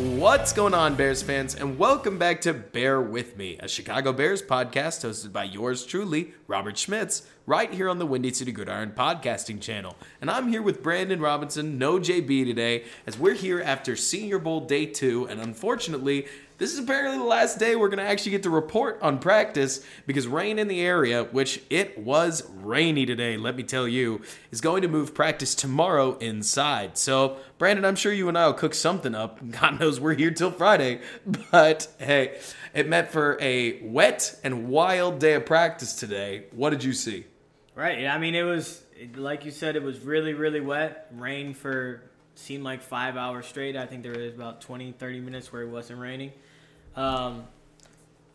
What's going on, Bears fans, and welcome back to Bear With Me, a Chicago Bears podcast hosted by yours truly, Robert Schmitz, right here on the Windy City Gridiron podcasting channel. And I'm here with Brandon Robinson, no JB today, as we're here after Senior Bowl day two, and unfortunately, this is apparently the last day we're going to actually get to report on practice because rain in the area, which it was rainy today, let me tell you, is going to move practice tomorrow inside. So, Brandon, I'm sure you and I will cook something up. God knows we're here till Friday. But hey, it meant for a wet and wild day of practice today. What did you see? Right. I mean, it was, like you said, it was really, really wet. Rain for seemed like five hours straight. I think there was about 20, 30 minutes where it wasn't raining. Um,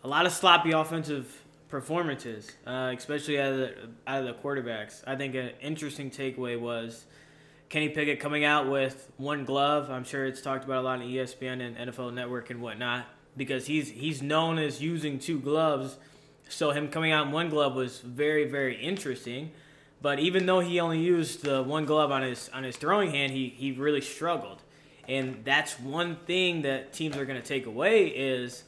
a lot of sloppy offensive performances, uh, especially out of, the, out of the quarterbacks. I think an interesting takeaway was Kenny Pickett coming out with one glove. I'm sure it's talked about a lot on ESPN and NFL Network and whatnot because he's he's known as using two gloves. So him coming out in one glove was very very interesting. But even though he only used the one glove on his on his throwing hand, he he really struggled. And that's one thing that teams are going to take away is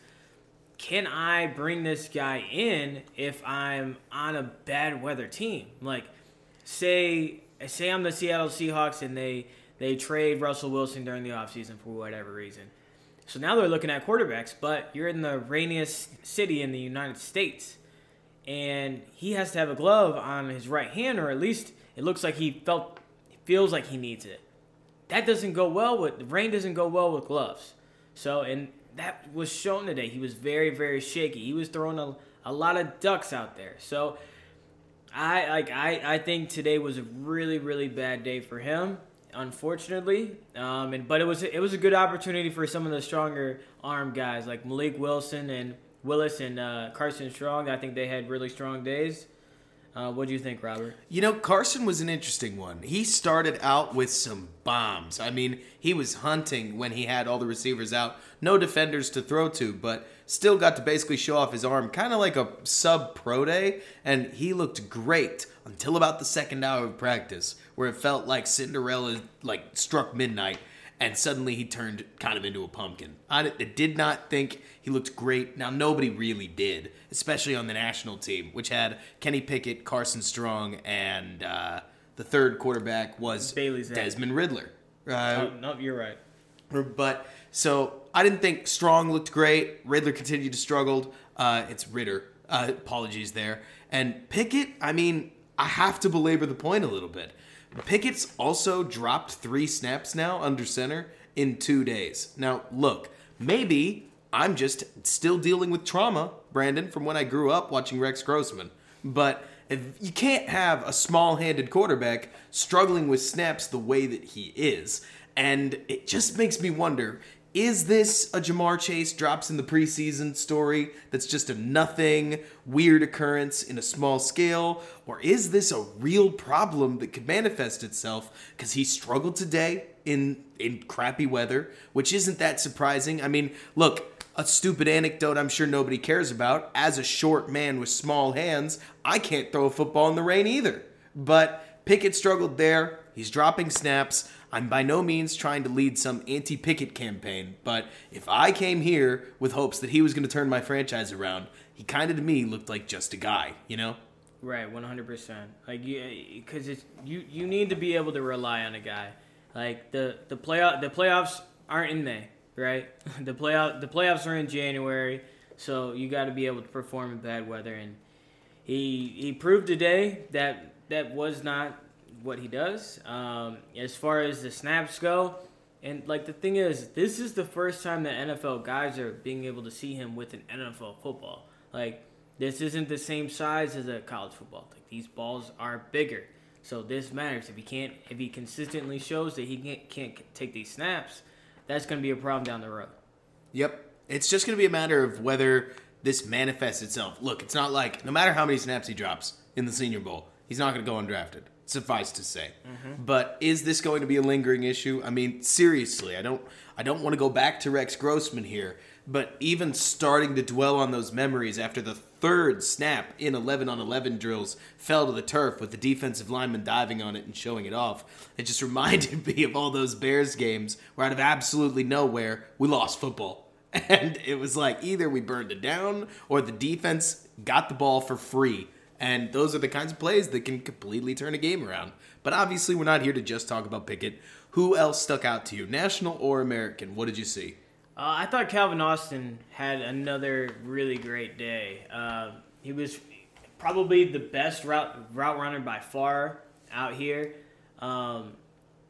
can I bring this guy in if I'm on a bad weather team? Like say say I'm the Seattle Seahawks and they they trade Russell Wilson during the offseason for whatever reason. So now they're looking at quarterbacks, but you're in the rainiest city in the United States. And he has to have a glove on his right hand, or at least it looks like he felt feels like he needs it that doesn't go well with rain doesn't go well with gloves. So and that was shown today. He was very very shaky. He was throwing a, a lot of ducks out there. So I like I I think today was a really really bad day for him. Unfortunately, um, and but it was it was a good opportunity for some of the stronger arm guys like Malik Wilson and Willis and uh, Carson Strong. I think they had really strong days. Uh, what do you think, Robert? You know, Carson was an interesting one. He started out with some bombs. I mean, he was hunting when he had all the receivers out, no defenders to throw to, but still got to basically show off his arm, kind of like a sub pro day, and he looked great until about the second hour of practice, where it felt like Cinderella like struck midnight and suddenly he turned kind of into a pumpkin. I did not think he looked great. Now, nobody really did, especially on the national team, which had Kenny Pickett, Carson Strong, and uh, the third quarterback was Bailey's Desmond Ridder. Uh, no, no, you're right. But so I didn't think Strong looked great. Ridder continued to struggle. Uh, it's Ritter. Uh, apologies there. And Pickett, I mean, I have to belabor the point a little bit. Pickett's also dropped three snaps now under center in two days. Now, look, maybe I'm just still dealing with trauma, Brandon, from when I grew up watching Rex Grossman. But you can't have a small handed quarterback struggling with snaps the way that he is. And it just makes me wonder is this a Ja'Marr Chase drops in the preseason story that's just a nothing, weird occurrence in a small scale? Or is this a real problem that could manifest itself because he struggled today in, in crappy weather, which isn't that surprising? I mean, look, a stupid anecdote I'm sure nobody cares about. As a short man with small hands, I can't throw a football in the rain either. But Pickett struggled there. He's dropping snaps. I'm by no means trying to lead some anti Pickett campaign, but if I came here with hopes that he was going to turn my franchise around, he kind of to me looked like just a guy, you know? Right, one hundred percent. Like you, because it's you. You need to be able to rely on a guy. Like the the playoff the playoffs aren't in May, right? the playoff the playoffs are in January, so you got to be able to perform in bad weather. And he he proved today that that was not what he does. Um, as far as the snaps go, and like the thing is, this is the first time that NFL guys are being able to see him with an NFL football. Like this isn't the same size as a college football. Like these balls are bigger, so this matters. If he can't, if he consistently shows that he can't, can't take these snaps, that's going to be a problem down the road. Yep. It's just going to be a matter of whether this manifests itself. Look, it's not like no matter how many snaps he drops in the Senior Bowl, he's not going to go undrafted. Suffice to say. Mm-hmm. But is this going to be a lingering issue? I mean, seriously, I don't I don't want to go back to Rex Grossman here, but even starting to dwell on those memories after the third snap in 11 on 11 drills fell to the turf with the defensive lineman diving on it and showing it off. It just reminded me of all those Bears games where out of absolutely nowhere, we lost football. And it was like either we burned it down or the defense got the ball for free and those are the kinds of plays that can completely turn a game around. But obviously, we're not here to just talk about Pickett. Who else stuck out to you, national or American? What did you see? Uh, I thought Calvin Austin had another really great day. Uh, he was probably the best route route runner by far out here. Um,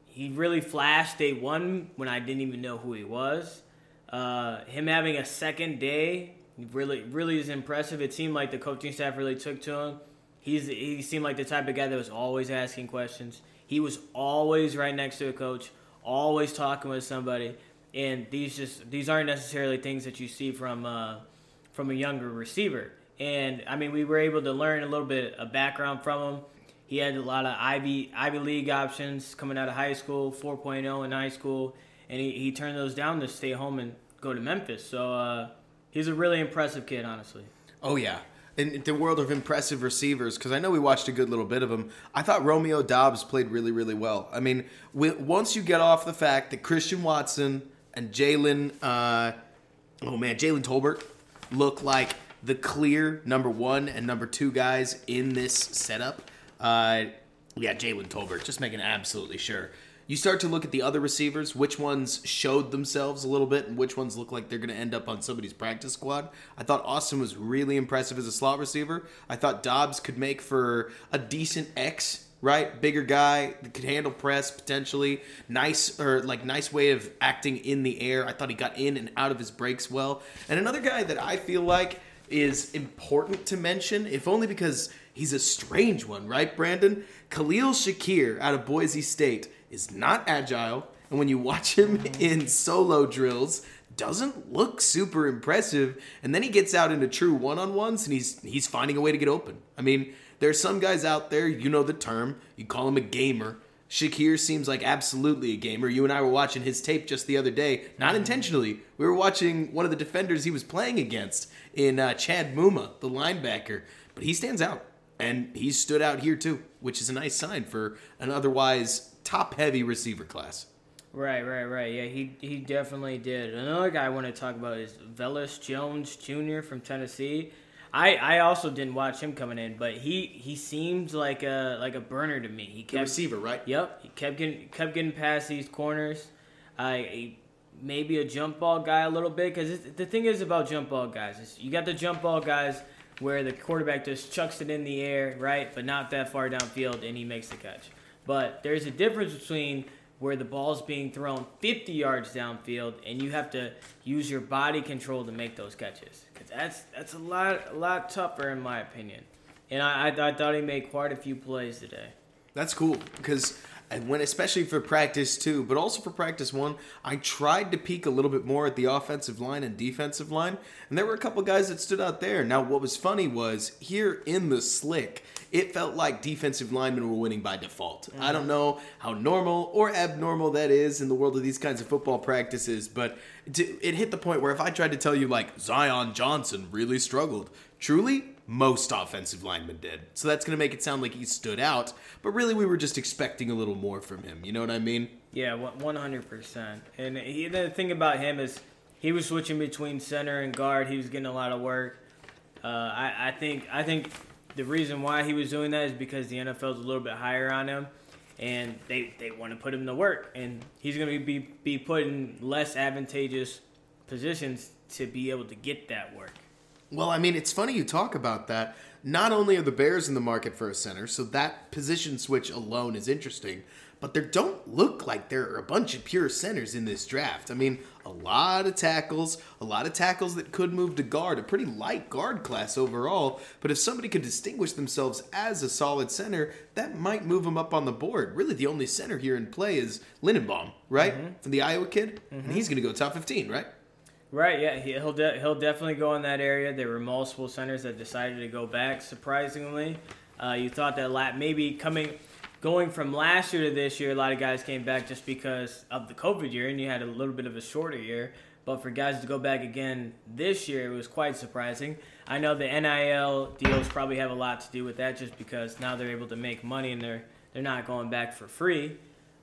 he really flashed day one when I didn't even know who he was. Uh, him having a second day really really is impressive. It seemed like the coaching staff really took to him. He's he seemed like the type of guy that was always asking questions. He was always right next to a coach, always talking with somebody. And these just these aren't necessarily things that you see from uh, from a younger receiver. And I mean, we were able to learn a little bit of background from him. He had a lot of Ivy Ivy League options coming out of high school, 4.0 in high school, and he, he turned those down to stay home and go to Memphis. So uh, He's a really impressive kid, honestly. Oh yeah. In the world of impressive receivers, because I know we watched a good little bit of him, I thought Romeo Doubs played really, really well. I mean, once you get off the fact that Christian Watson and Jalen, uh, oh man, Jalen Tolbert look like the clear number one and number two guys in this setup. Uh, yeah, Jalen Tolbert, just making absolutely sure you start to look at the other receivers, which ones showed themselves a little bit and which ones look like they're going to end up on somebody's practice squad. I thought Austin was really impressive as a slot receiver. I thought Doubs could make for a decent X right? Bigger guy that could handle press potentially. Nice or like nice way of acting in the air. I thought he got in and out of his breaks well. And another guy that I feel like is important to mention, if only because he's a strange one, right, Brandon? Khalil Shakir out of Boise State is not agile, and when you watch him in solo drills, doesn't look super impressive. And then he gets out into true one-on-ones, and he's he's finding a way to get open. I mean, there's some guys out there, you know the term, you call him a gamer. Shakir seems like absolutely a gamer. You and I were watching his tape just the other day, not intentionally. We were watching one of the defenders he was playing against in uh, Chad Muma, the linebacker, but he stands out, and he stood out here too, which is a nice sign for an otherwise top heavy receiver class. Right, right, right. Yeah, he he definitely did. Another guy I want to talk about is Velus Jones Jr. from Tennessee. I, I also didn't watch him coming in, but he, he seemed like a like a burner to me. He kept the receiver, right? Yep, he kept getting kept getting past these corners. I maybe a jump ball guy a little bit because the thing is about jump ball guys is you got the jump ball guys where the quarterback just chucks it in the air, right, but not that far downfield, and he makes the catch. But there's a difference between where the ball's being thrown 50 yards downfield and you have to use your body control to make those catches. Cause that's that's a lot a lot tougher in my opinion. And I, I, I thought he made quite a few plays today. That's cool because and when especially for practice two, but also for practice one, I tried to peek a little bit more at the offensive line and defensive line, and there were a couple guys that stood out there. Now, what was funny was here in the slick, it felt like defensive linemen were winning by default. Mm-hmm. I don't know how normal or abnormal that is in the world of these kinds of football practices, but it hit the point where if I tried to tell you like Zion Johnson really struggled, truly most offensive linemen did. So that's going to make it sound like he stood out, but really we were just expecting a little more from him. You know what I mean? Yeah, one hundred percent. And he, the thing about him is he was switching between center and guard. He was getting a lot of work. Uh, I, I think I think the reason why he was doing that is because the NFL is a little bit higher on him, and they, they want to put him to work, and he's going to be be put in less advantageous positions to be able to get that work. Well, I mean, it's funny you talk about that. Not only are the Bears in the market for a center, so that position switch alone is interesting, but there don't look like there are a bunch of pure centers in this draft. I mean, a lot of tackles, a lot of tackles that could move to guard, a pretty light guard class overall. But if somebody could distinguish themselves as a solid center, that might move them up on the board. Really, the only center here in play is Linderbaum, right? Mm-hmm. From the Iowa kid, mm-hmm. and he's going to go top 15, right? Right, yeah, he'll de- he'll definitely go in that area. There were multiple centers that decided to go back. Surprisingly, uh, you thought that lat maybe coming going from last year to this year, a lot of guys came back just because of the COVID year, and you had a little bit of a shorter year. But for guys to go back again this year, it was quite surprising. I know the NIL deals probably have a lot to do with that, just because now they're able to make money and they're they're not going back for free.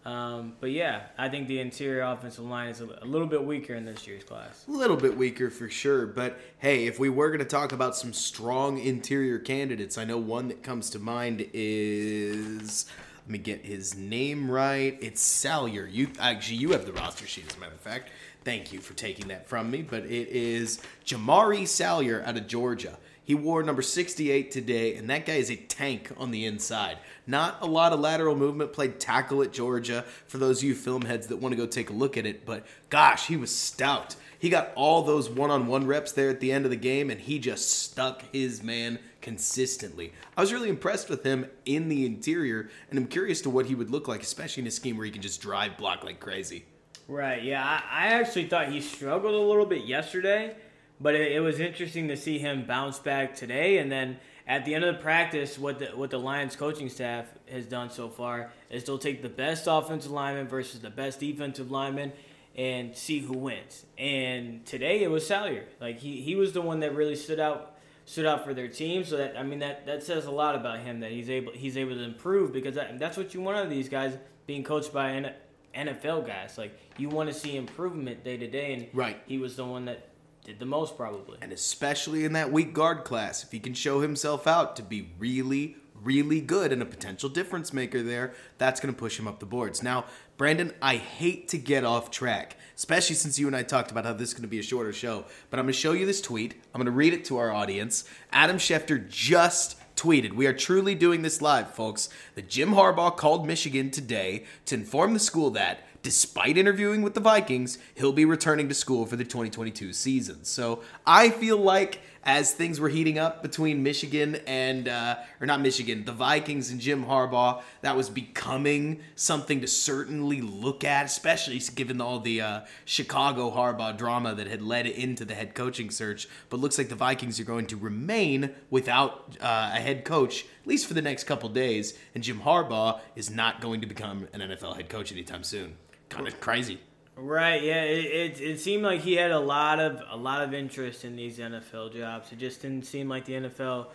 Um, but yeah, I think the interior offensive line is a, a, little bit weaker in this year's class. A little bit weaker for sure. But hey, if we were going to talk about some strong interior candidates, I know one that comes to mind is. Let me get his name right. It's Salyer. You actually you have the roster sheet as a matter of fact. Thank you for taking that from me. But it is Jamaree Salyer out of Georgia. He wore number 68 today, and that guy is a tank on the inside. Not a lot of lateral movement, played tackle at Georgia for those of you film heads that want to go take a look at it. But gosh, he was stout. He got all those one on one reps there at the end of the game, and he just stuck his man consistently. I was really impressed with him in the interior, and I'm curious to what he would look like, especially in a scheme where he can just drive block like crazy. Right, yeah. I, I actually thought he struggled a little bit yesterday but it, it, was interesting to see him bounce back today. And then at the end of the practice, what the what the Lions coaching staff has done so far is they'll take the best offensive lineman versus the best defensive lineman and see who wins. And today it was Salyer. Like he, he was the one that really stood out stood out for their team. So that I mean that that says a lot about him that he's able he's able to improve because that, that's what you want out of these guys being coached by NFL guys. Like you want to see improvement day to day, and right. he was the one that did the most probably. And especially in that weak guard class, if he can show himself out to be really, really good and a potential difference maker there, that's going to push him up the boards. Now, Brandon, I hate to get off track, especially since you and I talked about how this is going to be a shorter show, but I'm going to show you this tweet. I'm going to read it to our audience. Adam Schefter just tweeted, We are truly doing this live, folks. The Jim Harbaugh called Michigan today to inform the school that despite interviewing with the Vikings, he'll be returning to school for the 2022 season. So I feel like as things were heating up between Michigan and, uh, or not Michigan, the Vikings and Jim Harbaugh, that was becoming something to certainly look at, especially given all the uh, Chicago Harbaugh drama that had led into the head coaching search. But looks like the Vikings are going to remain without uh, a head coach, at least for the next couple days, and Jim Harbaugh is not going to become an NFL head coach anytime soon kind of crazy. Right. Yeah. It, it, it seemed like he had a lot of a lot of interest in these NFL jobs. It just didn't seem like the NFL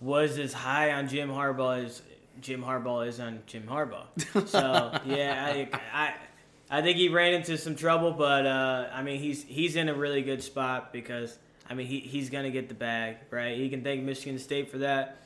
was as high on Jim Harbaugh as Jim Harbaugh is on Jim Harbaugh. So yeah, I, I I think he ran into some trouble, but uh, I mean he's he's in a really good spot because I mean he, he's gonna get the bag, right? He can thank Michigan State for that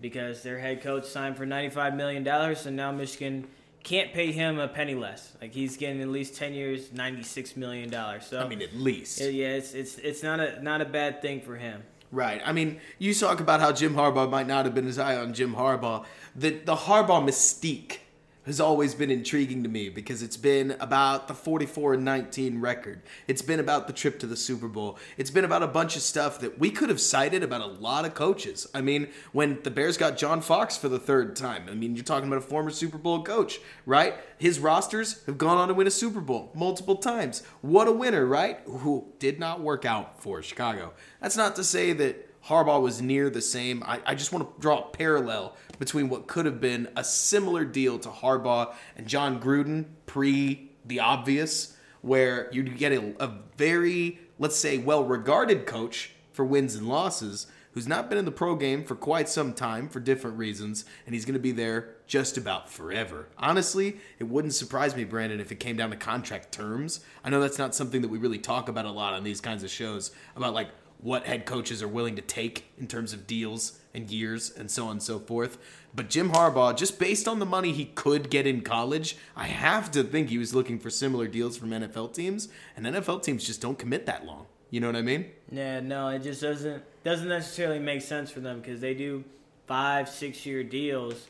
because their head coach signed for ninety five million dollars, and now Michigan can't pay him a penny less. Like he's getting at least ten years, ninety six million dollars. So I mean, at least. Yeah, it's it's it's not a not a bad thing for him. Right. I mean, you talk about how Jim Harbaugh might not have been as high on Jim Harbaugh. The the Harbaugh mystique has always been intriguing to me because it's been about the 44 and 19 record. It's been about the trip to the Super Bowl. It's been about a bunch of stuff that we could have cited about a lot of coaches. I mean, when the Bears got John Fox for the third time, I mean, you're talking about a former Super Bowl coach, right? His rosters have gone on to win a Super Bowl multiple times. What a winner, right? Who did not work out for Chicago. That's not to say that Harbaugh was near the same. I, I just want to draw a parallel between what could have been a similar deal to Harbaugh and Jon Gruden pre the obvious, where you get a, a very, let's say, well regarded coach for wins and losses, who's not been in the pro game for quite some time for different reasons, and he's going to be there just about forever. Honestly, it wouldn't surprise me, Brandon, if it came down to contract terms. I know that's not something that we really talk about a lot on these kinds of shows about like what head coaches are willing to take in terms of deals and years and so on and so forth. But Jim Harbaugh, just based on the money he could get in college, I have to think he was looking for similar deals from NFL teams, and NFL teams just don't commit that long. You know what I mean? Yeah, no, it just doesn't doesn't necessarily make sense for them because they do five, six year deals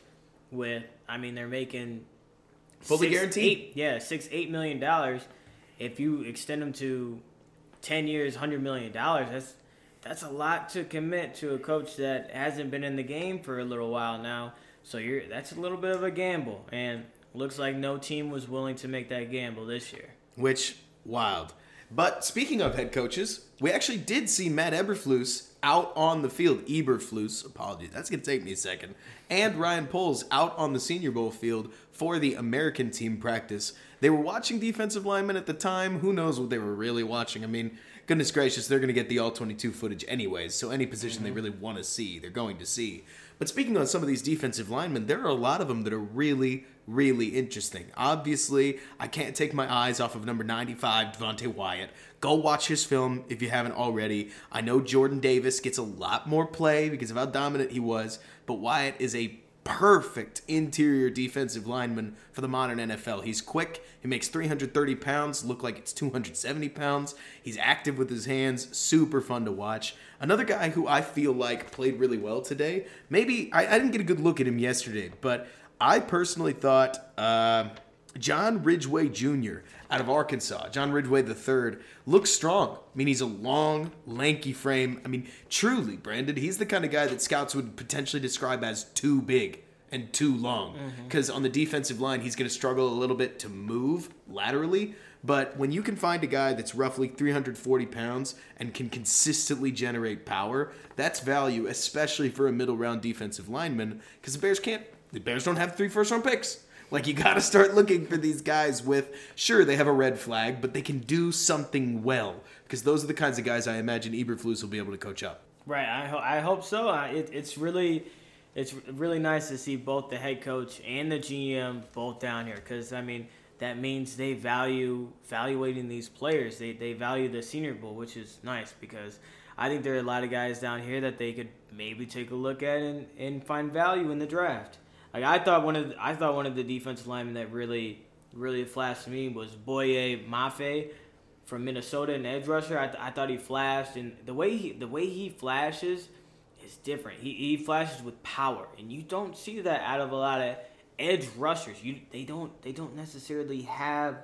with. I mean, they're making fully six, guaranteed. Eight, yeah, six, eight million dollars. If you extend them to ten years, hundred million dollars, that's that's a lot to commit to a coach that hasn't been in the game for a little while now. So you're that's a little bit of a gamble, and looks like no team was willing to make that gamble this year. Which wild. But speaking of head coaches, we actually did see Matt Eberflus out on the field. Eberflus, apologies, that's gonna take me a second. And Ryan Poles out on the Senior Bowl field for the American team practice. They were watching defensive linemen at the time. Who knows what they were really watching? I mean, goodness gracious, they're going to get the all 22 footage anyways. So any position mm-hmm. they really want to see, they're going to see. But speaking on some of these defensive linemen, there are a lot of them that are really, really interesting. Obviously, I can't take my eyes off of number 95, Devonte Wyatt. Go watch his film if you haven't already. I know Jordan Davis gets a lot more play because of how dominant he was, but Wyatt is a perfect interior defensive lineman for the modern NFL. He's quick. He makes 330 pounds look like it's 270 pounds. He's active with his hands. Super fun to watch. Another guy who I feel like played really well today. Maybe I, I didn't get a good look at him yesterday, but I personally thought uh, John Ridgeway Jr. out of Arkansas, John Ridgeway III, looks strong. I mean, he's a long, lanky frame. I mean, truly, Brandon, he's the kind of guy that scouts would potentially describe as too big and too long. Because mm-hmm. on the defensive line, he's going to struggle a little bit to move laterally. But when you can find a guy that's roughly 340 pounds and can consistently generate power, that's value, especially for a middle round defensive lineman. Because the Bears can't, the Bears don't have three first round picks. Like you got to start looking for these guys with sure they have a red flag, but they can do something well because those are the kinds of guys I imagine Eberflus will be able to coach up. Right. I, ho- I hope so. I, it, it's really it's really nice to see both the head coach and the GM both down here because I mean that means they value evaluating these players. They they value the Senior Bowl, which is nice because I think there are a lot of guys down here that they could maybe take a look at and, and find value in the draft. Like I thought one of the, I thought one of the defensive linemen that really really flashed me was Boye Mafe from Minnesota, an edge rusher. I, th- I thought he flashed, and the way he the way he flashes is different. He he flashes with power, and you don't see that out of a lot of edge rushers. You they don't they don't necessarily have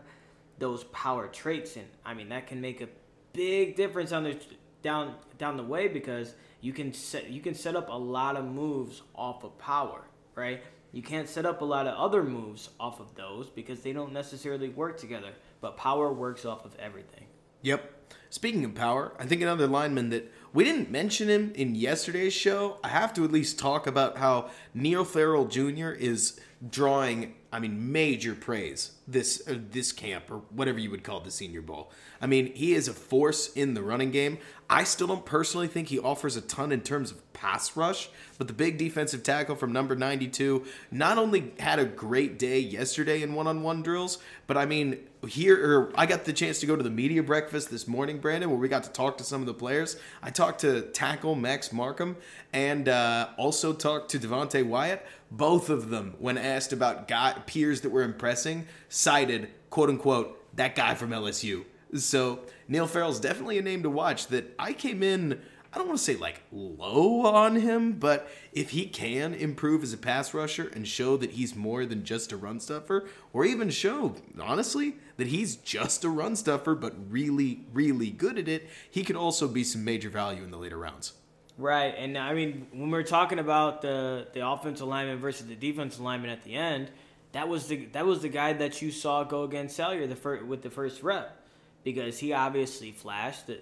those power traits, and I mean that can make a big difference on the down down the way because you can set you can set up a lot of moves off of power, right? You can't set up a lot of other moves off of those because they don't necessarily work together. But power works off of everything. Yep. Speaking of power, I think another lineman that we didn't mention him in yesterday's show. I have to at least talk about how Neil Farrell Jr. is drawing, I mean, major praise this uh, this camp or whatever you would call the Senior Bowl. I mean, he is a force in the running game. I still don't personally think he offers a ton in terms of pass rush, but the big defensive tackle from number 92 not only had a great day yesterday in one-on-one drills, but I mean, here or I got the chance to go to the media breakfast this morning, Brandon, where we got to talk to some of the players. I talked to tackle Max Markham and uh, also talked to Devonte Wyatt. Both of them, when asked about guy, peers that were impressing, cited quote unquote that guy from LSU. So Neil Farrell's definitely a name to watch that I came in. I don't want to say like low on him, but if he can improve as a pass rusher and show that he's more than just a run stuffer, or even show, honestly, that he's just a run stuffer but really, really good at it, he could also be some major value in the later rounds. Right, and I mean, when we're talking about the the offensive lineman versus the defensive lineman at the end, that was the that was the guy that you saw go against Salyer the first, with the first rep because he obviously flashed. The,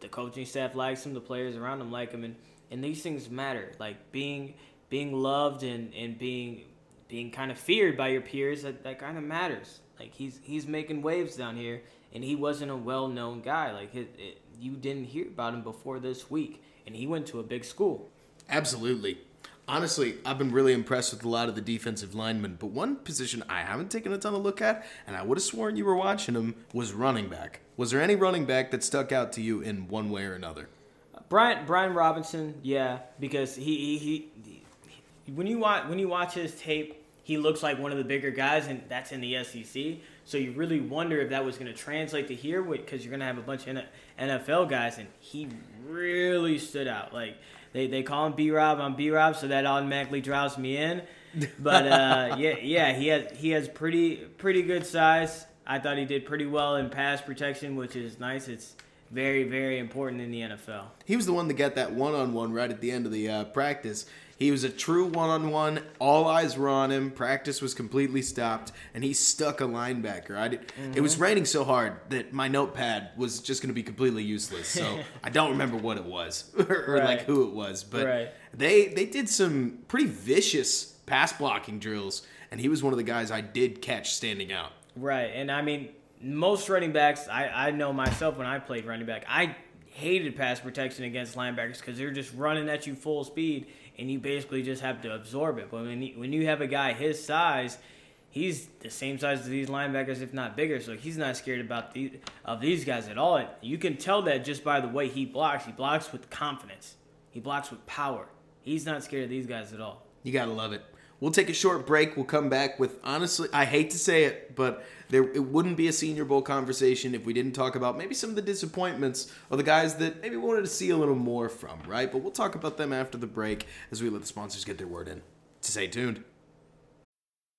the coaching staff likes him, the players around him like him, and, and these things matter. Like being being loved and, and being being kind of feared by your peers, that, that kind of matters. Like he's he's making waves down here, and he wasn't a well-known guy. Like it, it, you didn't hear about him before this week, and he went to a big school. Absolutely. Honestly, I've been really impressed with a lot of the defensive linemen, but one position I haven't taken a ton of look at, and I would have sworn you were watching him, was running back. Was there any running back that stuck out to you in one way or another? Brian Brian Robinson, yeah, because he, he, he, he when you watch when you watch his tape, he looks like one of the bigger guys, and that's in the SEC. So you really wonder if that was going to translate to here, because you're going to have a bunch of NFL guys, and he really stood out. Like they, they call him B Rob, I'm B Rob, so that automatically draws me in. But uh, yeah, yeah, he has he has pretty pretty good size. I thought he did pretty well in pass protection, which is nice. It's very very important in the NFL. He was the one that got that one on one right at the end of the uh, practice. He was a true one on one. All eyes were on him. Practice was completely stopped, and he stuck a linebacker. I did, mm-hmm. It was raining so hard that my notepad was just going to be completely useless. So I don't remember what it was or, right. like who it was. But right. they they did some pretty vicious pass blocking drills, and he was one of the guys I did catch standing out. Right, and I mean most running backs. I I know myself when I played running back. I hated pass protection against linebackers because they're just running at you full speed and you basically just have to absorb it. But when you, when you have a guy his size, he's the same size as these linebackers, if not bigger. So he's not scared about the of these guys at all. You can tell that just by the way he blocks. He blocks with confidence. He blocks with power. He's not scared of these guys at all. You gotta love it. We'll take a short break. We'll come back with honestly, I hate to say it, but there it wouldn't be a Senior Bowl conversation if we didn't talk about maybe some of the disappointments or the guys that maybe wanted to see a little more from, right? But we'll talk about them after the break as we let the sponsors get their word in. Stay tuned.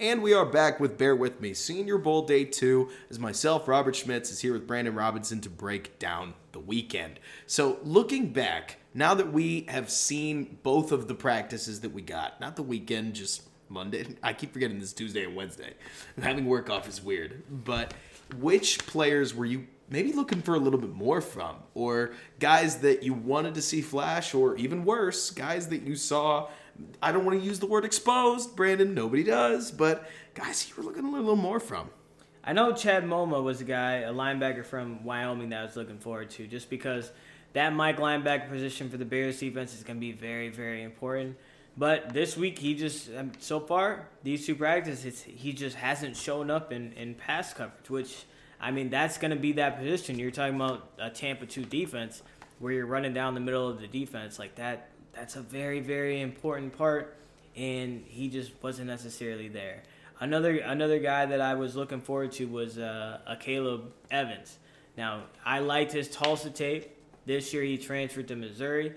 And we are back with Bear With Me. Senior Bowl Day 2 as myself, Robert Schmitz, is here with Brandon Robinson to break down the weekend. So, looking back, now that we have seen both of the practices that we got, not the weekend, just Monday. I keep forgetting this Tuesday and Wednesday. Having work off is weird. But which players were you maybe looking for a little bit more from? Or guys that you wanted to see flash, or even worse, guys that you saw I don't want to use the word exposed, Brandon. Nobody does, but guys, you were looking a little more from. I know Chad Muma was a guy, a linebacker from Wyoming that I was looking forward to, just because that Mike linebacker position for the Bears defense is going to be very, very important. But this week, he just um, so far these two practices, he just hasn't shown up in in pass coverage. Which I mean, that's going to be that position. You're talking about a Tampa two defense where you're running down the middle of the defense like that that's a very very important part, and he just wasn't necessarily there. Another another guy that I was looking forward to was uh, Akayleb Evans. Now I liked his Tulsa tape. This year he transferred to Missouri,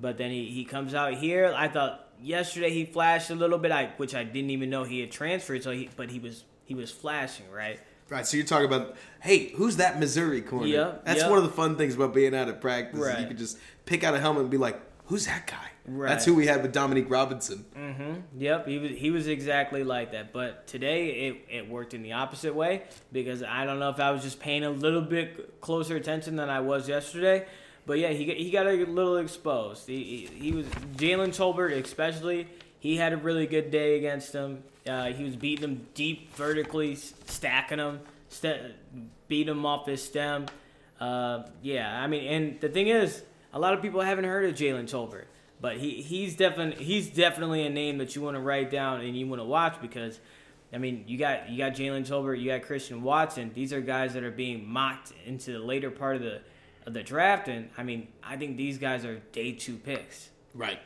but then he, he comes out here. I thought yesterday he flashed a little bit, I, which I didn't even know he had transferred. So he, but he was he was flashing right. Right, so you're talking about, hey, who's that Missouri corner? Yeah, That's yep. one of the fun things about being out of practice. Right. You can just pick out a helmet and be like, who's that guy? Right. That's who we had with Dominique Robinson. Mm-hmm. Yep, he was he was exactly like that. But today it, it worked in the opposite way because I don't know if I was just paying a little bit closer attention than I was yesterday. But yeah, he he got a little exposed. He he, he was Jalen Tolbert especially. He had a really good day against him. Uh, he was beating him deep vertically, stacking him, st- beat him off his stem. Uh, yeah, I mean, and the thing is, a lot of people haven't heard of Jalen Tolbert, but he he's definitely he's definitely a name that you want to write down and you want to watch because. I mean, you got you got Jalen Tolbert, you got Christian Watson. These are guys that are being mocked into the later part of the of the draft, and I mean, I think these guys are day two picks. Right.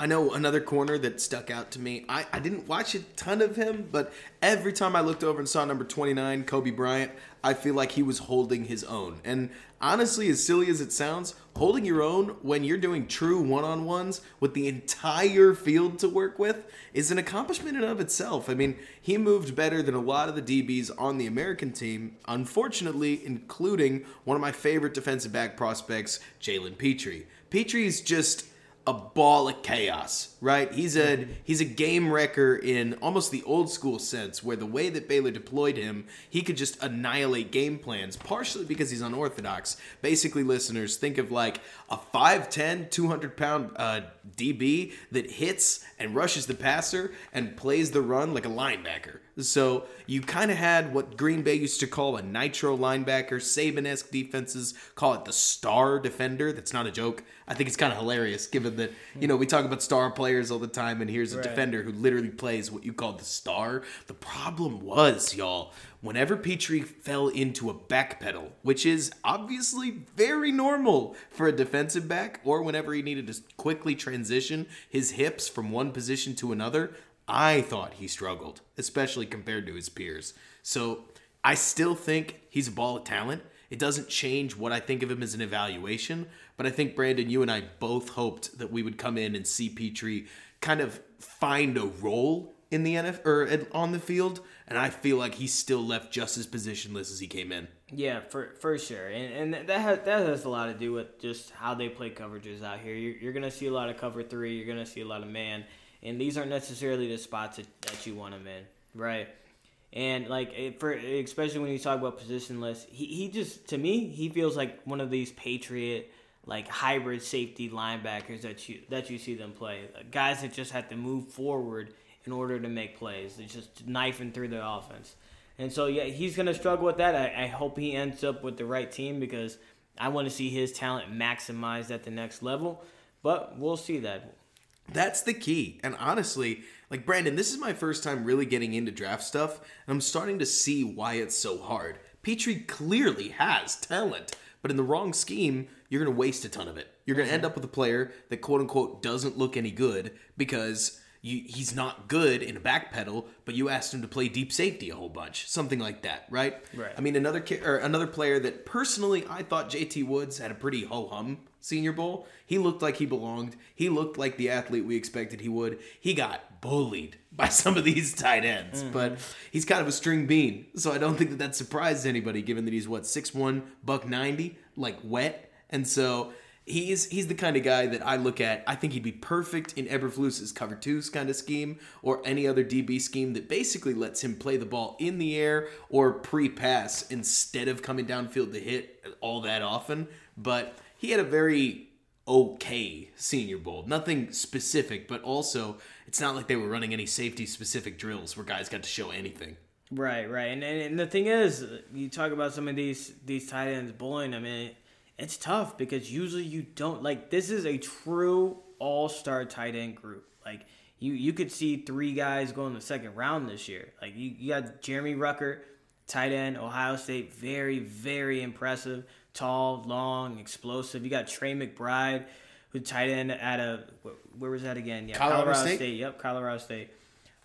I know another corner that stuck out to me. I, I didn't watch a ton of him, but every time I looked over and saw number 29, Coby Bryant, I feel like he was holding his own. And honestly, as silly as it sounds, holding your own when you're doing true one on ones with the entire field to work with is an accomplishment in of itself. I mean, he moved better than a lot of the DBs on the American team, unfortunately, including one of my favorite defensive back prospects, Jalen Pitre. Pitre's just a ball of chaos, right? He's a he's a game wrecker in almost the old school sense, where the way that Baylor deployed him, he could just annihilate game plans, partially because he's unorthodox. Basically, listeners, think of like a 5'10", 200 pound uh, DB that hits and rushes the passer and plays the run like a linebacker. So you kind of had what Green Bay used to call a nitro linebacker. Saban-esque defenses call it the star defender. That's not a joke. I think it's kind of hilarious given that, you know, we talk about star players all the time and here's a Right. defender who literally plays what you call the star. The problem was, y'all, whenever Pitre fell into a back pedal, which is obviously very normal for a defensive back, or whenever he needed to quickly transition his hips from one position to another, I thought he struggled, especially compared to his peers. So I still think he's a ball of talent. It doesn't change what I think of him as an evaluation, but I think Brandon, you and I both hoped that we would come in and see Pitre kind of find a role in the NF or on the field, and I feel like he's still left just as positionless as he came in. Yeah, for for sure, and and that has that has a lot to do with just how they play coverages out here. You're, you're gonna see a lot of cover three. You're gonna see a lot of man, and these aren't necessarily the spots that, that you want him in, right? And like for especially when you talk about positionless, he he just to me he feels like one of these Patriot like hybrid safety linebackers that you that you see them play. Guys that just have to move forward in order to make plays. They're just knifing through the offense. And so yeah, he's gonna struggle with that. I, I hope he ends up with the right team because I want to see his talent maximized at the next level. But we'll see that. That's the key. And honestly, like Brandon, this is my first time really getting into draft stuff, and I'm starting to see why it's so hard. Pitre clearly has talent, but in the wrong scheme, you're going to waste a ton of it. You're going to end up with a player that quote unquote doesn't look any good because you, he's not good in a back pedal, but you asked him to play deep safety a whole bunch, something like that, right? Right. I mean, another ki- or another player that personally I thought JT Woods had a pretty ho hum Senior Bowl. He looked like he belonged. He looked like the athlete we expected he would. He got bullied by some of these tight ends, mm-hmm. but he's kind of a string bean, so I don't think that that surprised anybody, given that he's what six one, buck ninety, like wet, and so. He's he's the kind of guy that I look at. I think he'd be perfect in Eberflus's cover twos kind of scheme, or any other DB scheme that basically lets him play the ball in the air or pre-pass instead of coming downfield to hit all that often. But he had a very okay Senior Bowl. Nothing specific, but also it's not like they were running any safety specific drills where guys got to show anything. Right, right, and, and and the thing is, you talk about some of these these tight ends bullying. I mean, it's tough because usually you don't like. This is a true all star tight end group. Like you, you could see three guys go in the second round this year. Like you, you got Jeremy Ruckert, tight end, Ohio State, very very impressive, tall, long, explosive. You got Trey McBride, who tight end at a where was that again? Yeah, Colorado State? Yep, Colorado State.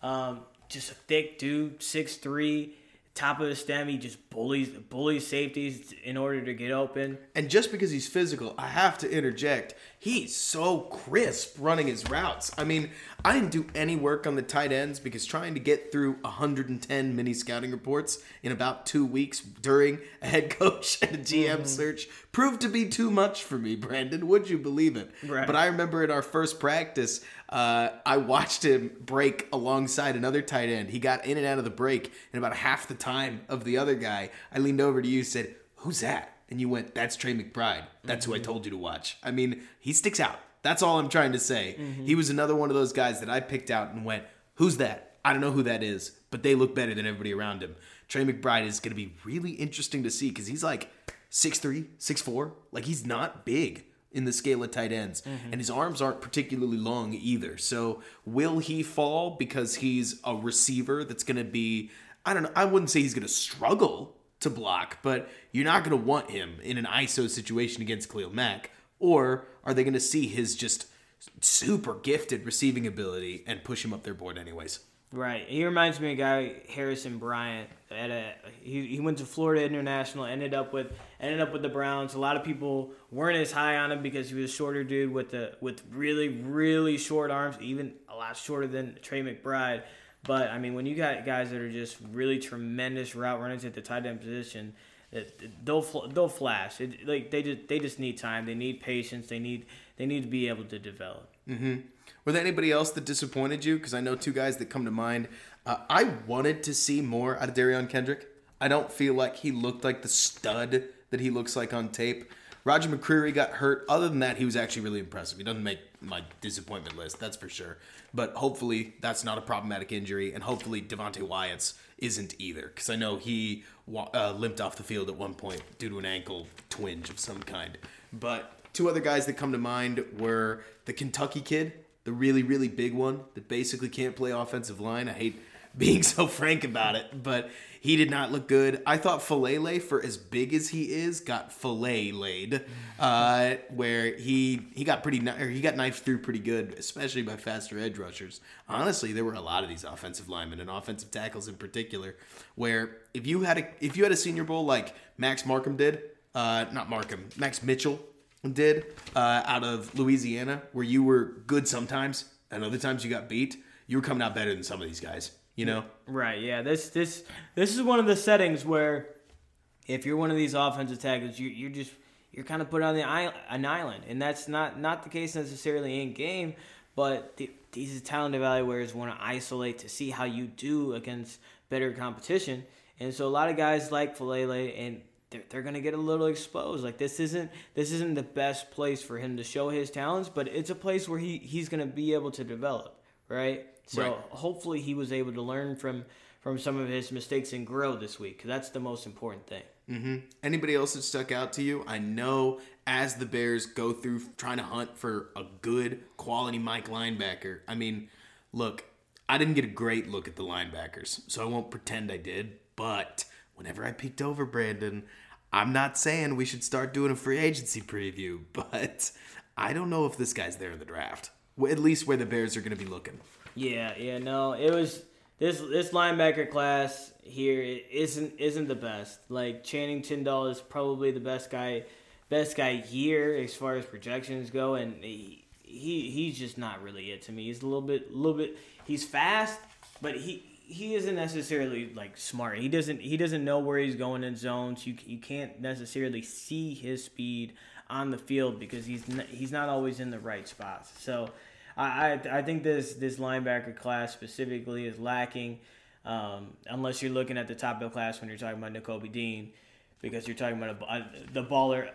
Um, just a thick dude, six three, top of the stem. He just bullies bullies safeties in order to get open. And just because he's physical, I have to interject. He's so crisp running his routes. I mean, I didn't do any work on the tight ends because trying to get through 110 mini scouting reports in about two weeks during a head coach and a GM search proved to be too much for me, Brandon. Would you believe it? Right. But I remember in our first practice, uh, I watched him break alongside another tight end. He got in and out of the break in about half the time of the other guy. I leaned over to you, said, "Who's that?" And you went, "That's Trey McBride. That's who I mm-hmm. told you to watch." I mean, he sticks out. That's all I'm trying to say. Mm-hmm. He was another one of those guys that I picked out and went, "Who's that?" I don't know who that is, but they look better than everybody around him. Trey McBride is going to be really interesting to see because he's like 6'3", 6'4". Like he's not big in the scale of tight ends, mm-hmm. and his arms aren't particularly long either. So will he fall because he's a receiver that's going to be? I don't know. I wouldn't say he's going to struggle to block, but you're not going to want him in an ISO situation against Khalil Mack. Or are they going to see his just super gifted receiving ability and push him up their board anyways. Right. He reminds me of a guy Harrison Bryant. At a, he, he went to Florida International, ended up with ended up with the Browns. A lot of people weren't as high on him because he was a shorter dude with the with really really short arms, even a lot shorter than Trey McBride. But I mean, when you got guys that are just really tremendous route runners at the tight end position, they'll they'll flash. It, like they just they just need time. They need patience. They need they need to be able to develop. Mm-hmm. Were there anybody else that disappointed you? Because I know two guys that come to mind. Uh, I wanted to see more out of Derion Kendrick. I don't feel like he looked like the stud that he looks like on tape. Roger McCreary got hurt. Other than that, he was actually really impressive. He doesn't make my disappointment list, that's for sure. But hopefully, that's not a problematic injury, and hopefully, Devonte Wyatt's isn't either, because I know he uh, limped off the field at one point due to an ankle twinge of some kind. But two other guys that come to mind were the Kentucky kid, the really, really big one that basically can't play offensive line. I hate being so frank about it, but he did not look good. I thought Faalele, for as big as he is, got fillet laid, uh, where he he got pretty or he got knifed through pretty good, especially by faster edge rushers. Honestly, there were a lot of these offensive linemen and offensive tackles in particular, where if you had a if you had a Senior Bowl like Max Markham did, uh, not Markham, Max Mitchell did uh, out of Louisiana, where you were good sometimes and other times you got beat, you were coming out better than some of these guys. You know? Right. Yeah. This this this is one of the settings where if you're one of these offensive tackles, you you're just you're kind of put on the an island, and that's not not the case necessarily in game. But the, these talent evaluators want to isolate to see how you do against better competition, and so a lot of guys like Faalele and they're, they're gonna get a little exposed. Like this isn't this isn't the best place for him to show his talents, but it's a place where he he's gonna be able to develop, right? So right. hopefully he was able to learn from from some of his mistakes and grow this week. That's the most important thing. Mm-hmm. Anybody else that stuck out to you? I know as the Bears go through trying to hunt for a good quality Mike linebacker. I mean, look, I didn't get a great look at the linebackers, so I won't pretend I did. But whenever I peeked over Brandon, I'm not saying we should start doing a free agency preview, but I don't know if this guy's there in the draft. At least where the Bears are going to be looking. Yeah, yeah, no, it was this this linebacker class here isn't isn't the best. Like Channing Tindall is probably the best guy, best guy here as far as projections go, and he, he he's just not really it to me. He's a little bit little bit he's fast, but he he isn't necessarily like smart. He doesn't he doesn't know where he's going in zones. You you can't necessarily see his speed on the field because he's not, he's not always in the right spots. So I, I, I think this this linebacker class specifically is lacking, um, unless you're looking at the top of the class when you're talking about Nakobe Dean, because you're talking about a, the baller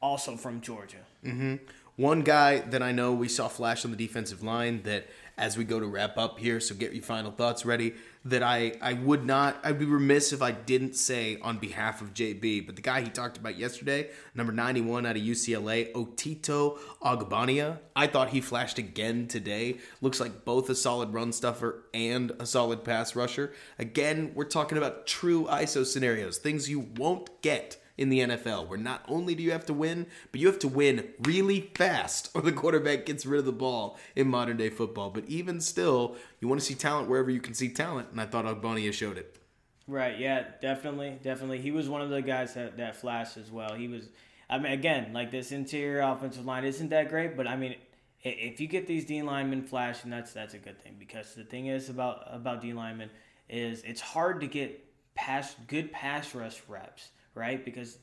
also from Georgia. Mm-hmm. One guy that I know we saw flash on the defensive line that as we go to wrap up here, so get your final thoughts ready. That I I would not I'd be remiss if I didn't say on behalf of JB, but the guy he talked about yesterday, number 91 out of UCLA, Otito Ogbonnia. I thought he flashed again today. Looks like both a solid run stuffer and a solid pass rusher. Again, we're talking about true ISO scenarios, things you won't get in the NFL, where not only do you have to win, but you have to win really fast, or the quarterback gets rid of the ball in modern day football. But even still, you want to see talent wherever you can see talent, and I thought Ogbonnia showed it. Right. Yeah. Definitely. Definitely. He was one of the guys that that flashed as well. He was. I mean, again, like this interior offensive line isn't that great, but I mean, if you get these D linemen flashing, that's that's a good thing because the thing is about about D linemen is it's hard to get pass good pass rush reps right? Because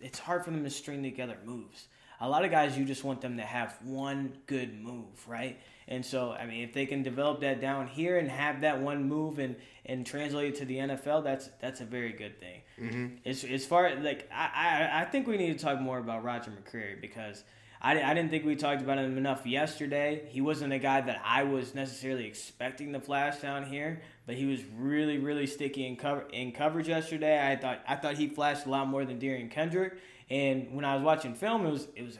it's hard for them to string together moves. A lot of guys, you just want them to have one good move, right? And so, I mean, if they can develop that down here and have that one move and, and translate it to the NFL, that's that's a very good thing. Mm-hmm. As, as far as like, I, I I think we need to talk more about Roger McCreary because I, I didn't think we talked about him enough yesterday. He wasn't a guy that I was necessarily expecting to flash down here, but he was really, really sticky in cover in coverage yesterday. I thought I thought he flashed a lot more than Derion Kendrick. And when I was watching film, it was it was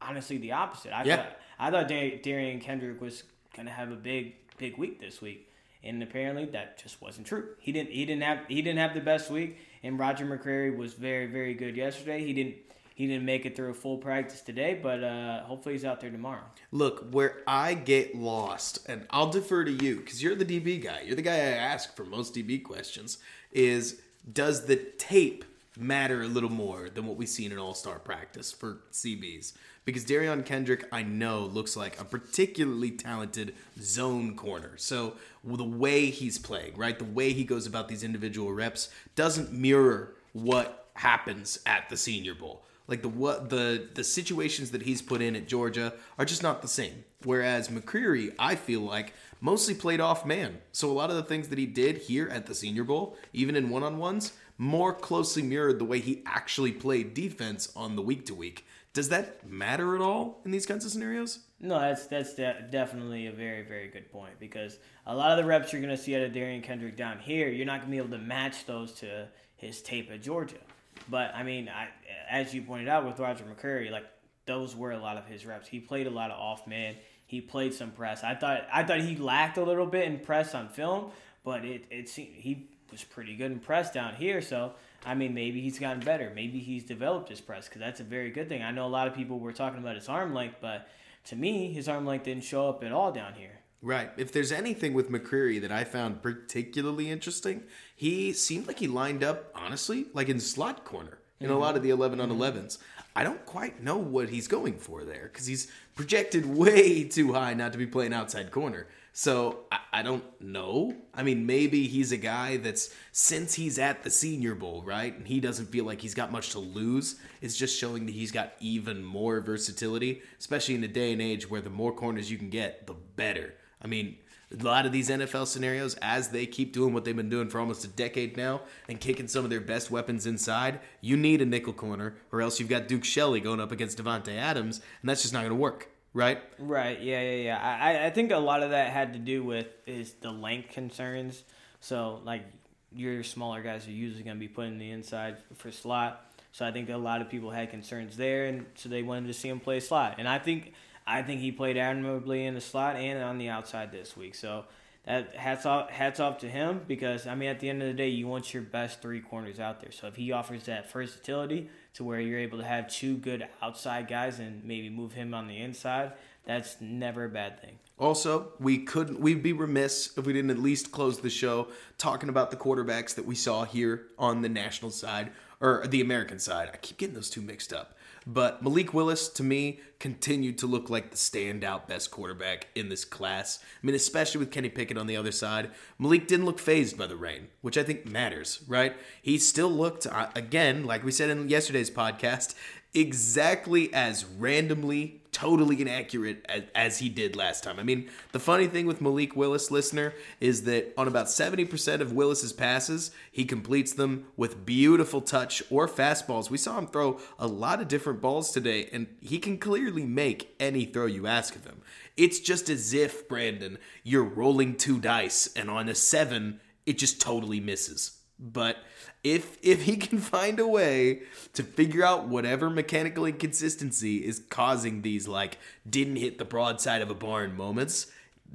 honestly the opposite. I yeah. thought I thought Derion Kendrick was gonna have a big big week this week, and apparently that just wasn't true. He didn't he didn't have he didn't have the best week, and Roger McCreary was very very good yesterday. He didn't he didn't make it through a full practice today, but uh, hopefully he's out there tomorrow. Look, where I get lost, and I'll defer to you because you're the DB guy. You're the guy I ask for most DB questions. Is does the tape matter a little more than what we see in an All Star practice for CBs? Because Derion Kendrick, I know, looks like a particularly talented zone corner. So the way he's playing, right, the way he goes about these individual reps doesn't mirror what happens at the Senior Bowl. Like the what the the situations that he's put in at Georgia are just not the same. Whereas McCreary, I feel like mostly played off man. So a lot of the things that he did here at the Senior Bowl, even in one-on-ones, more closely mirrored the way he actually played defense on the week to week. Does that matter at all in these kinds of scenarios? No, that's that's de- definitely a very very good point because a lot of the reps you're going to see out of Derion Kendrick down here, you're not going to be able to match those to his tape at Georgia. But I mean, I, as you pointed out with Roger McCreary, like those were a lot of his reps. He played a lot of off man. He played some press. I thought I thought he lacked a little bit in press on film, but it it seemed he was pretty good in press down here. So I mean, maybe he's gotten better. Maybe he's developed his press because that's a very good thing. I know a lot of people were talking about his arm length, but to me, his arm length didn't show up at all down here. Right. If there's anything with McCreary that I found particularly interesting, he seemed like he lined up, honestly, like in slot corner in mm-hmm. a lot of the 11 on 11s. I don't quite know what he's going for there because he's projected way too high not to be playing outside corner. So I, I, don't know. I mean, maybe he's a guy that's since he's at the Senior Bowl, right, and he doesn't feel like he's got much to lose. It's just showing that he's got even more versatility, especially in a day and age where the more corners you can get, the better. I mean, a lot of these NFL scenarios, as they keep doing what they've been doing for almost a decade now and kicking some of their best weapons inside, you need a nickel corner, or else you've got Duke Shelley going up against Davante Adams, and that's just not going to work, right? Right. Yeah. Yeah. Yeah. I I think a lot of that had to do with is the length concerns. So like your smaller guys are usually going to be put in the inside for slot. So I think a lot of people had concerns there, and so they wanted to see him play slot. And I think I think he played admirably in the slot and on the outside this week. So that hats off hats off to him because I mean at the end of the day you want your best three corners out there. So if he offers that versatility to where you're able to have two good outside guys and maybe move him on the inside, that's never a bad thing. Also, we couldn't we'd be remiss if we didn't at least close the show talking about the quarterbacks that we saw here on the national side or the American side. I keep getting those two mixed up. But Malik Willis, to me, continued to look like the standout best quarterback in this class. I mean, especially with Kenny Pickett on the other side. Malik didn't look phased by the rain, which I think matters, right? He still looked, uh, again, like we said in yesterday's podcast, exactly as randomly totally inaccurate as, as, he did last time. I mean, the funny thing with Malik Willis, listener, is that on about 70% of Willis's passes, he completes them with beautiful touch or fastballs. We saw him throw a lot of different balls today, and he can clearly make any throw you ask of him. It's just as if, Brandon, you're rolling two dice, and on a seven, it just totally misses. But if if he can find a way to figure out whatever mechanical inconsistency is causing these like didn't hit the broadside of a barn moments,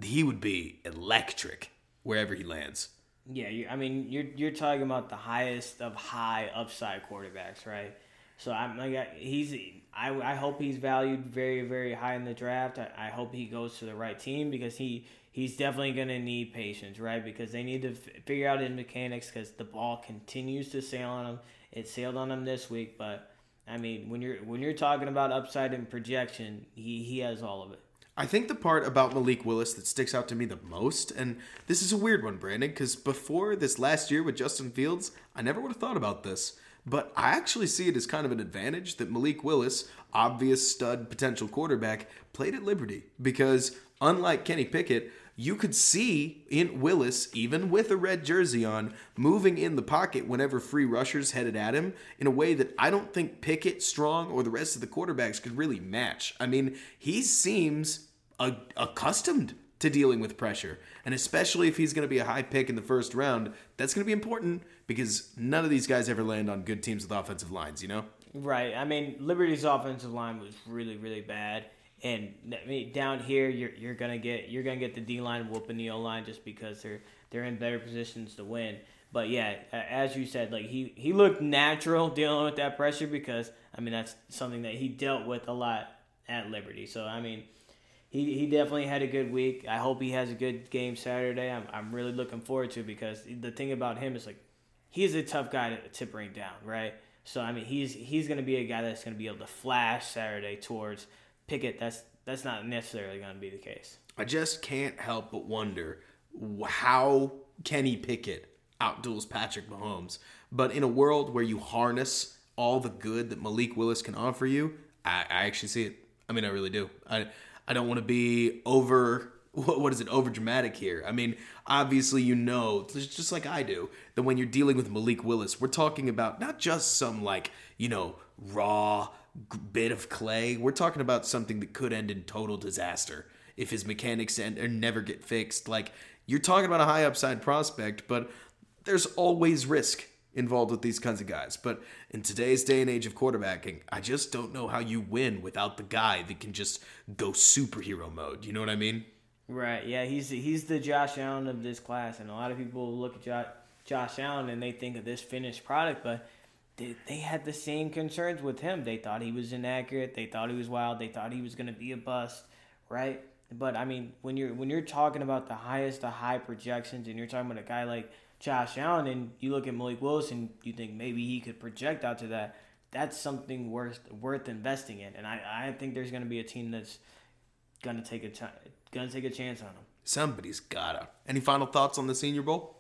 he would be electric wherever he lands. Yeah, you, I mean you're you're talking about the highest of high upside quarterbacks, right? So I'm like he's I, I hope he's valued very very high in the draft. I, I hope he goes to the right team because he he's definitely going to need patience, right? Because they need to f- figure out his mechanics because the ball continues to sail on him. It sailed on him this week, but I mean, when you're when you're talking about upside and projection, he he has all of it. I think the part about Malik Willis that sticks out to me the most, and this is a weird one, Brandon, because before this last year with Justin Fields, I never would have thought about this. But I actually see it as kind of an advantage that Malik Willis, obvious stud potential quarterback, played at Liberty because unlike Kenny Pickett, you could see in Willis, even with a red jersey on, moving in the pocket whenever free rushers headed at him in a way that I don't think Pickett, Strong, or the rest of the quarterbacks could really match. I mean, he seems a- accustomed to dealing with pressure. And especially if he's going to be a high pick in the first round, that's going to be important because none of these guys ever land on good teams with offensive lines, you know? Right. I mean, Liberty's offensive line was really, really bad. And I mean, down here, you're you're gonna get you're gonna get the D line whooping the O line just because they're they're in better positions to win. But yeah, as you said, like he he looked natural dealing with that pressure because I mean that's something that he dealt with a lot at Liberty. So I mean, he he definitely had a good week. I hope he has a good game Saturday. I'm I'm really looking forward to because the thing about him is like he's a tough guy to, to bring down, right? So I mean, he's he's to be a guy that's to be able to flash Saturday towards Pickett. That's that's not necessarily going to be the case. I just can't help but wonder how Kenny Pickett outduels Patrick Mahomes. But in a world where you harness all the good that Malik Willis can offer you, I, I actually see it. I mean, I really do. I I don't want to be over what, what is it over dramatic here i mean obviously you know just like i do that when you're dealing with malik willis we're talking about not just some like you know raw bit of clay we're talking about something that could end in total disaster if his mechanics end or never get fixed like you're talking about a high upside prospect but there's always risk involved with these kinds of guys. But in today's day and age of quarterbacking, I just don't know how you win without the guy that can just go superhero mode. You know what I mean? Right. Yeah. He's he's the Josh Allen of this class, and a lot of people look at Josh, Josh Allen and they think of this finished product, but they, they had the same concerns with him. They thought he was inaccurate. They thought he was wild. They thought he was going to be a bust. Right. But I mean, when you're when you're talking about the highest of high projections, and you're talking about a guy like Josh Allen, and you look at Malik Willis, and you think maybe he could project out to that. That's something worth worth investing in, and I, I think there's going to be a team that's gonna take a time gonna take a chance on him. Somebody's gotta. Any final thoughts on the Senior Bowl?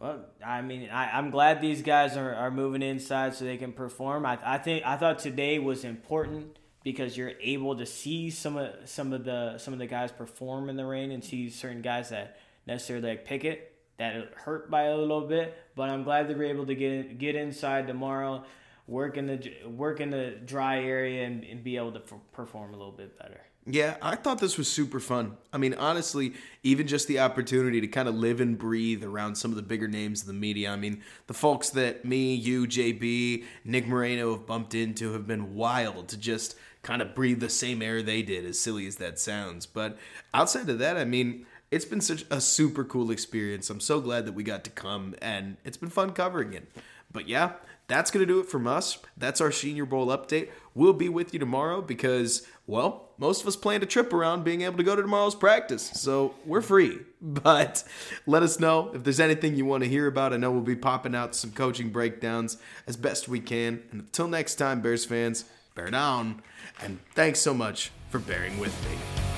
Well, I mean, I, I'm glad these guys are, are moving inside so they can perform. I, I think I thought today was important because you're able to see some of some of the some of the guys perform in the rain and see certain guys that necessarily like Pickett that hurt by a little bit. But I'm glad they were able to get get inside tomorrow, work in the work in the dry area, and, and be able to perform a little bit better. Yeah, I thought this was super fun. I mean, honestly, even just the opportunity to kind of live and breathe around some of the bigger names of the media. I mean, the folks that me, you, JB, Nick Moreno have bumped into have been wild to just kind of breathe the same air they did, as silly as that sounds. But outside of that, I mean, it's been such a super cool experience. I'm so glad that we got to come and it's been fun covering it. But yeah, that's going to do it from us. That's our Senior Bowl update. We'll be with you tomorrow because, well, most of us planned a trip around being able to go to tomorrow's practice. So we're free. But let us know if there's anything you want to hear about. I know we'll be popping out some coaching breakdowns as best we can. And until next time, Bears fans, bear down. And thanks so much for bearing with me.